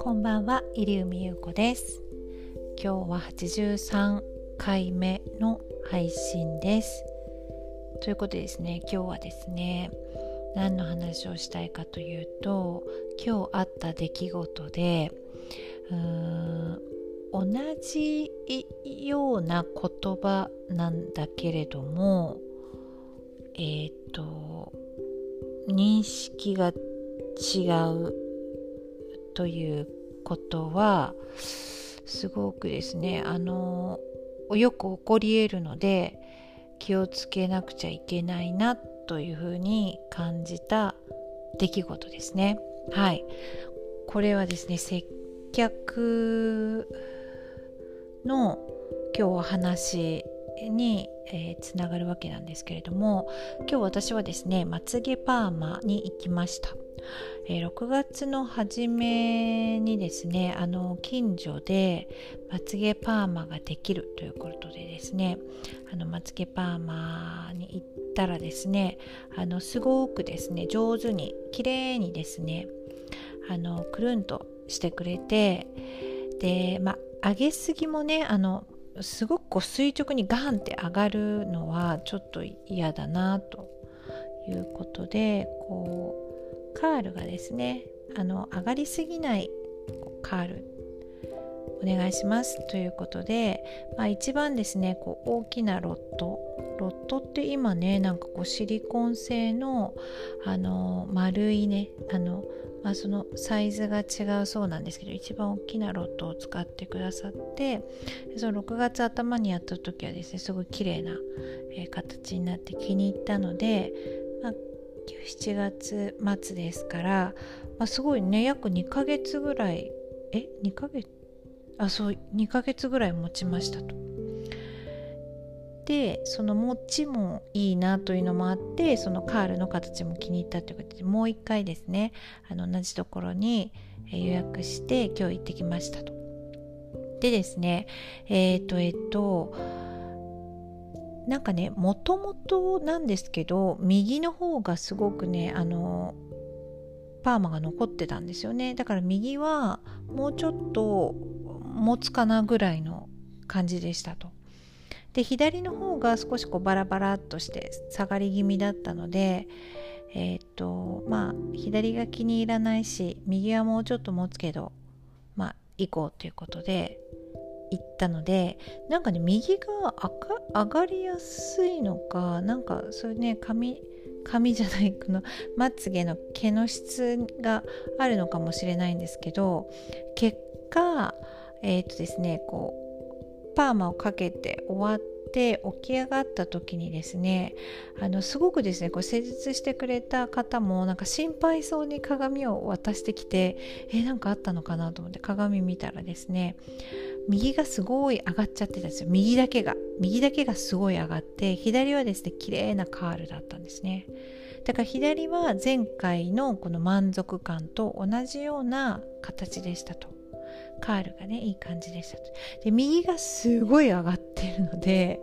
こんばんは入海優子です。今日は83回目の配信です。ということでですね今日はですね何の話をしたいかというと今日あった出来事でうーん同じような言葉なんだけれどもえっ、と認識が違うということはすごくですねあのよく起こり得るので気をつけなくちゃいけないなというふうに感じた出来事ですね。はい。これはですね接客の今日お話に、えー、つながるわけなんですけれども今日私はですねまつげパーマに行きました、えー、6月の初めにですねあの近所でまつげパーマができるということでですねあのまつげパーマに行ったらですねあのすごくですね上手に綺麗にですねあのくるんとしてくれてでまあ上げすぎもねあのすごくこう垂直にガンって上がるのはちょっと嫌だなということでこうカールがですねあの上がりすぎないカールお願いします。ということで、まあ、一番ですねこう大きなロット。ロットって今ねなんかこうシリコン製のあの丸いねあのまあ、そのサイズが違うそうなんですけど一番大きなロットを使ってくださってその6月頭にやった時はですねすごい綺麗な、えー、形になって気に入ったので、まあ、7月末ですから、まあ、すごいね約2ヶ月ぐらいえ2ヶ月？あそう2ヶ月ぐらい持ちましたと。でその持ちもいいなというのもあってそのカールの形も気に入ったということでもう一回ですねあの同じところに予約して今日行ってきましたと。でですねえっ、ー、とえっ、ー、となんかねもともとなんですけど右の方がすごくねあのパーマが残ってたんですよねだから右はもうちょっと持つかなぐらいの感じでしたと。で左の方が少しこうバラバラっとして下がり気味だったのでえっ、とまあ左が気に入らないし右はもうちょっと持つけどまあ行こうということで行ったのでなんかね右が上がりやすいのかなんかそういうね髪髪じゃないこのまつげの毛の質があるのかもしれないんですけど結果えっ、ー、とですねこうパーマをかけて終わって起き上がった時にですねあのすごくですねこう施術してくれた方もなんか心配そうに鏡を渡してきてえなんかあったのかなと思って鏡見たらですね右がすごい上がっちゃってたんですよ。右だけが。右だけがすごい上がって左はですね綺麗なカールだったんですね。だから左は前回のこの満足感と同じような形でしたと。カールがねいい感じでしたで右がすごい上がってるので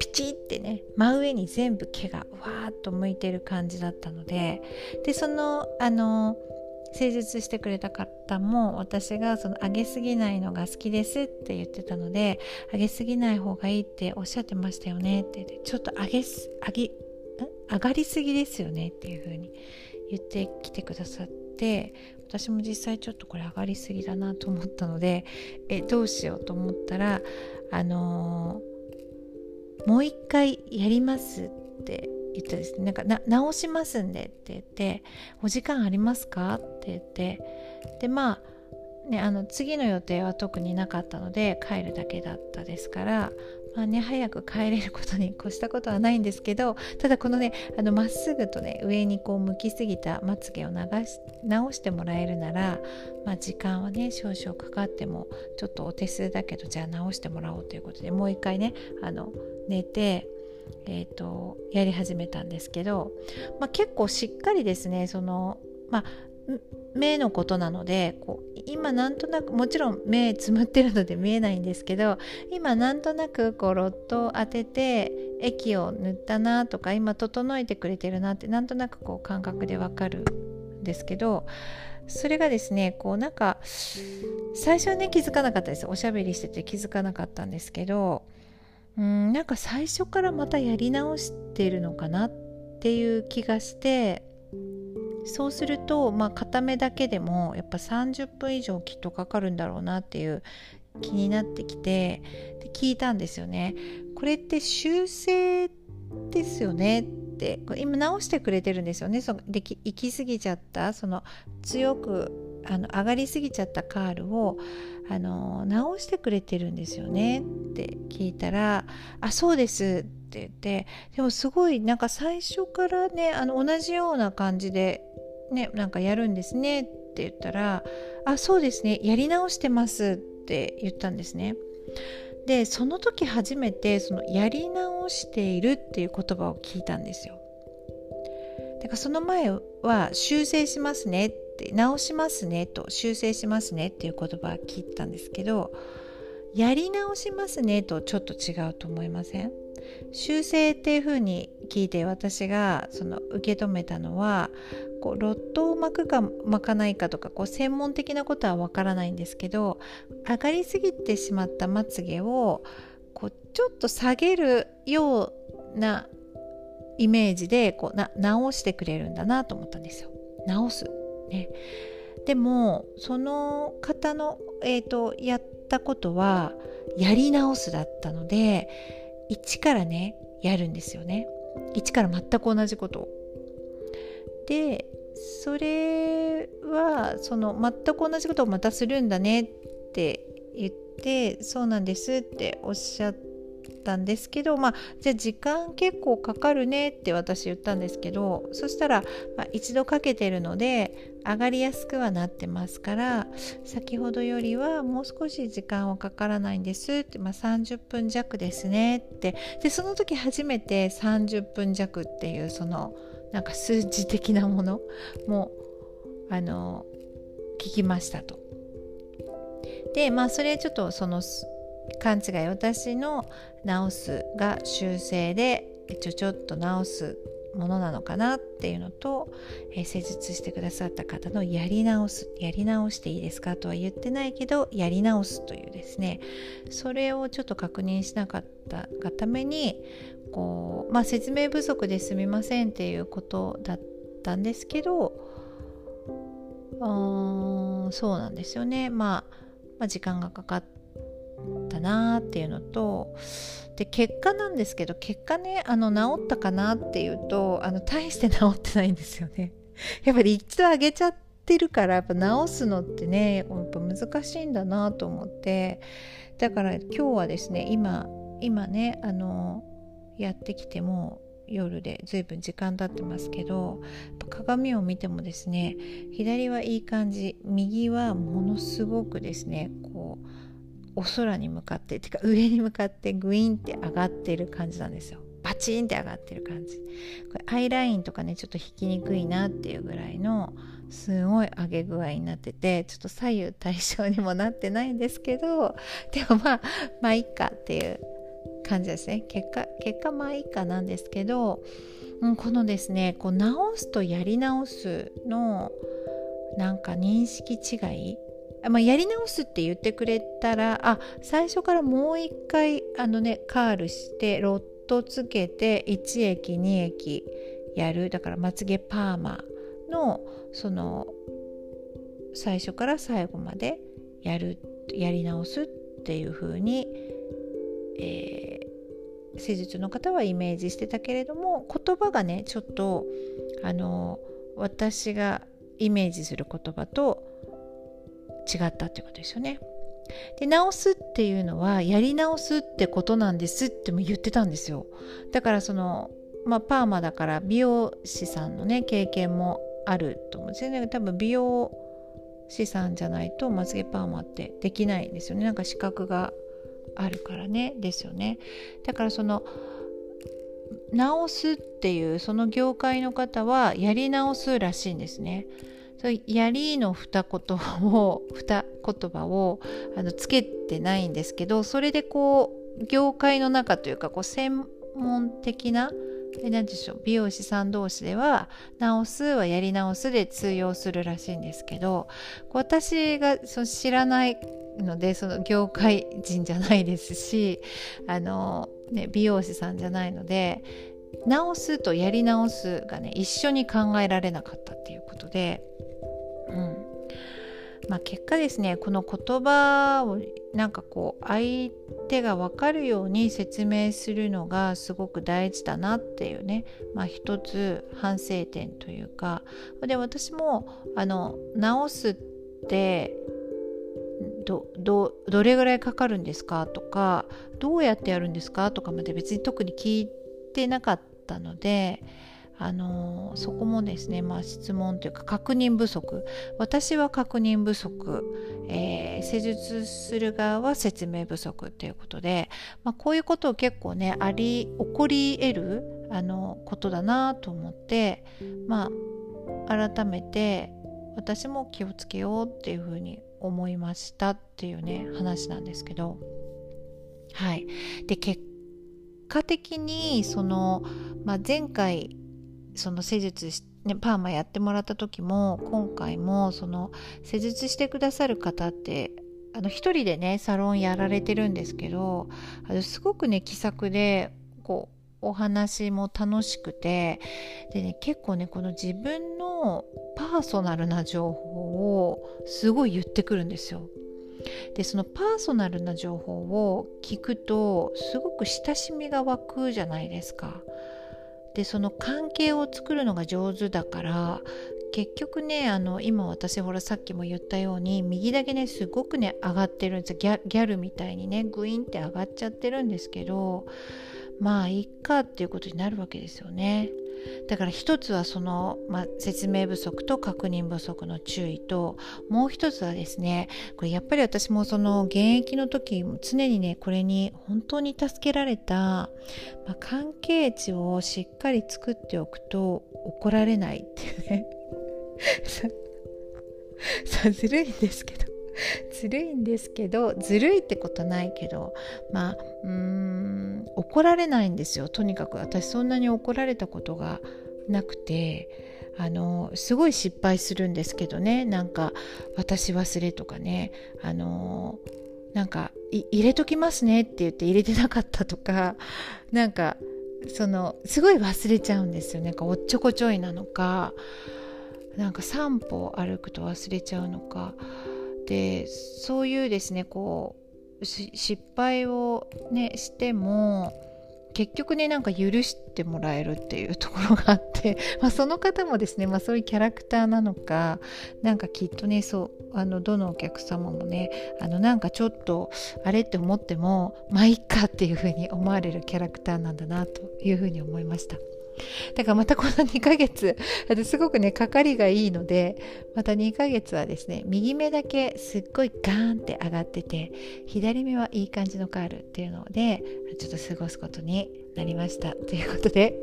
ピチってね真上に全部毛がわーっと向いてる感じだったのででそのあの施術してくれた方も私がその上げすぎないのが好きですって言ってたので上げすぎない方がいいっておっしゃってましたよねってってちょっと上げす上げ上がりすぎですよねっていう風に言ってきてくださって私も実際ちょっとこれ上がりすぎだなと思ったのでえどうしようと思ったらあのー、もう一回やりますって言ってですね。なんかな直しますんでって言ってお時間ありますかって言って。でまあね、あの次の予定は特になかったので帰るだけだったですからまあね、早く帰れることに越したことはないんですけどただこのねまっすぐとね上にこう向きすぎたまつげを流し直してもらえるなら、まあ、時間はね少々かかってもちょっとお手数だけどじゃあ直してもらおうということでもう一回ねあの寝てえーと、やり始めたんですけど、まあ、結構しっかりですねその、まあ、目のことなのでこう今なんとなくもちろん目つむってるので見えないんですけど今なんとなくこうロットを当てて液を塗ったなとか今整えてくれてるなってなんとなくこう感覚でわかるんですけどそれがですねこうなんか最初はね気づかなかったです。おしゃべりしてて気づかなかったんですけどうんなんか最初からまたやり直してるのかなっていう気がしてそうすると、まあ、片目だけでもやっぱ30分以上きっとかかるんだろうなっていう気になってきてで聞いたんですよね。これって修正ですよね？って今直してくれてるんですよね？そで行き過ぎちゃったその強くあの上がりすぎちゃったカールをあの直してくれてるんですよね？って聞いたら「あそうです」って言ってでもすごいなんか最初からねあの同じような感じでねなんかやるんですねって言ったら「あそうですねやり直してます」って言ったんですね。でその時初めてそのやり直しているっていう言葉を聞いたんですよ。だからその前は修正しますねって直しますねと修正しますねっていう言葉を聞いたんですけどやり直しますねとちょっと違うと思いません？修正っていうふうに聞いて私がその受け止めたのはこうロットを巻くか巻かないかとかこう専門的なことはわからないんですけど上がりすぎてしまったまつげをこうちょっと下げるようなイメージでこうな直してくれるんだなと思ったんですよ。直す、ね、でもその方の、えーとやったことはやり直すだったので一からねやるんですよね。一から全く同じことを。でそれはその全く同じことをまたするんだねって言ってそうなんですっておっしゃってたんですけどまあじゃあ時間結構かかるねって私言ったんですけどそしたら、まあ、一度かけてるので上がりやすくはなってますから先ほどよりはもう少し時間はかからないんですって、まあ、30分弱ですねってでその時初めて30分弱っていうそのなんか数字的なものもあの聞きましたと。でまあそれちょっとその勘違い私の直すが修正でちょちょっと直すものなのかなっていうのと、えー、施術してくださった方のやり直すやり直していいですかとは言ってないけどやり直すというですねそれをちょっと確認しなかったがためにこう、まあ、説明不足ですみませんっていうことだったんですけどうーんそうなんですよね、まあ、まあ時間がかかったなっていうのとで結果なんですけど結果ねあの治ったかなっていうとあの大して治ってないんですよね。やっぱり一度上げちゃってるからやっぱ治すのってねやっぱ難しいんだなと思って。だから今日はですね今今ねあのやってきても夜で随分時間経ってますけど鏡を見てもですね左はいい感じ右はものすごくですねお空に向かっててか上に向かってグインって上がってる感じなんですよ。バチンって上がってる感じ。これアイラインとかねちょっと引きにくいなっていうぐらいのすごい上げ具合になっててちょっと左右対称にもなってないんですけど でもまあまあいっかっていう感じですね。結果結果まあいいかなんですけど、うん、このですねこう直すとやり直すのなんか認識違いまあ、やり直すって言ってくれたらあ最初からもう一回あのねカールしてロットつけて1液2液やる。だからまつげパーマのその最初から最後までやるやり直すっていう風にえー、施術の方はイメージしてたけれども言葉がねちょっとあの私がイメージする言葉と違ったってことですよね。で直すっていうのはやり直すってことなんですっても言ってたんですよ。だからそのまあパーマだから美容師さんのね経験もあると思うんですよね。多分美容師さんじゃないとまつげパーマってできないんですよね。なんか資格があるからねですよねだからその直すっていうその業界の方はやり直すらしいんですねそやりの二言を二言葉をあのつけてないんですけどそれでこう業界の中というかこう専門的な何でしょう美容師さん同士では直すはやり直すで通用するらしいんですけど私がそ知らないのでその業界人じゃないですしあの、ね、美容師さんじゃないので直すとやり直すがね一緒に考えられなかったっていうことで、うん。まあ、結果ですねこの言葉をなんかこう相手が分かるように説明するのがすごく大事だなっていうね、まあ、一つ反省点というか。で私もあの直すってどどどれぐらいかかるんですかとかどうやってやるんですかとかまで別に特に聞いてなかったので。あのそこもですね、まあ、質問というか確認不足。私は確認不足、えー、施術する側は説明不足ということで、まあ、こういうことを結構ねあり起こり得るあのことだなと思ってまあ改めて私も気をつけようっていうふうに思いましたっていうね話なんですけど。はい。で結果的にその、まあ、前回その施術ね、パーマやってもらった時も今回もその施術してくださる方ってあの一人でねサロンやられてるんですけどあのすごくね気さくでこうお話も楽しくてでね結構ねこの自分のパーソナルな情報をすごい言ってくるんですよ。でそのパーソナルな情報を聞くとすごく親しみが湧くじゃないですか。でその関係を作るのが上手だから結局ねあの今私ほらさっきも言ったように右だけねすごくね上がってるんですギャギャルみたいにねグインって上がっちゃってるんですけどまあいっかっていうことになるわけですよね。だから一つはその、まあ、説明不足と確認不足の注意ともう一つはですねこれやっぱり私もその現役の時常にねこれに本当に助けられた、まあ、関係値をしっかり作っておくと怒られないっていうね。さずるいんですけど。ずるいんですけどずるいってことないけどまあうーん怒られないんですよ。とにかく私そんなに怒られたことがなくてあのすごい失敗するんですけどね。なんか「私忘れ」とかね。あのなんか入れときますねって言って入れてなかったとか なんかそのすごい忘れちゃうんですよ。ねなんかおっちょこちょいなのかなんか散歩歩くと忘れちゃうのか。でそういうですねこう失敗をねしても結局ねなんか許してもらえるっていうところがあって、まあ、その方もですね、まあ、そういうキャラクターなのかなんかきっとねそうあのどのお客様もねあのなんかちょっとあれって思ってもまあいっかっていうふうに思われるキャラクターなんだなというふうに思いました。だからまたこの2ヶ月、すごくね、かかりがいいので、また2ヶ月はですね、右目だけすっごいガーンって上がってて、左目はいい感じのカールっていうので、ちょっと過ごすことになりました。ということで、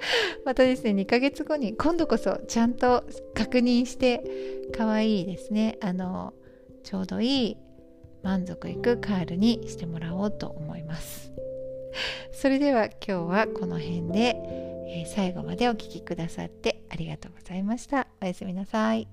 またですね、2ヶ月後に今度こそちゃんと確認して、可愛いですね、あの、ちょうどいい満足いくカールにしてもらおうと思います。それでは今日はこの辺でえ、最後までお聴きくださってありがとうございました。おやすみなさい。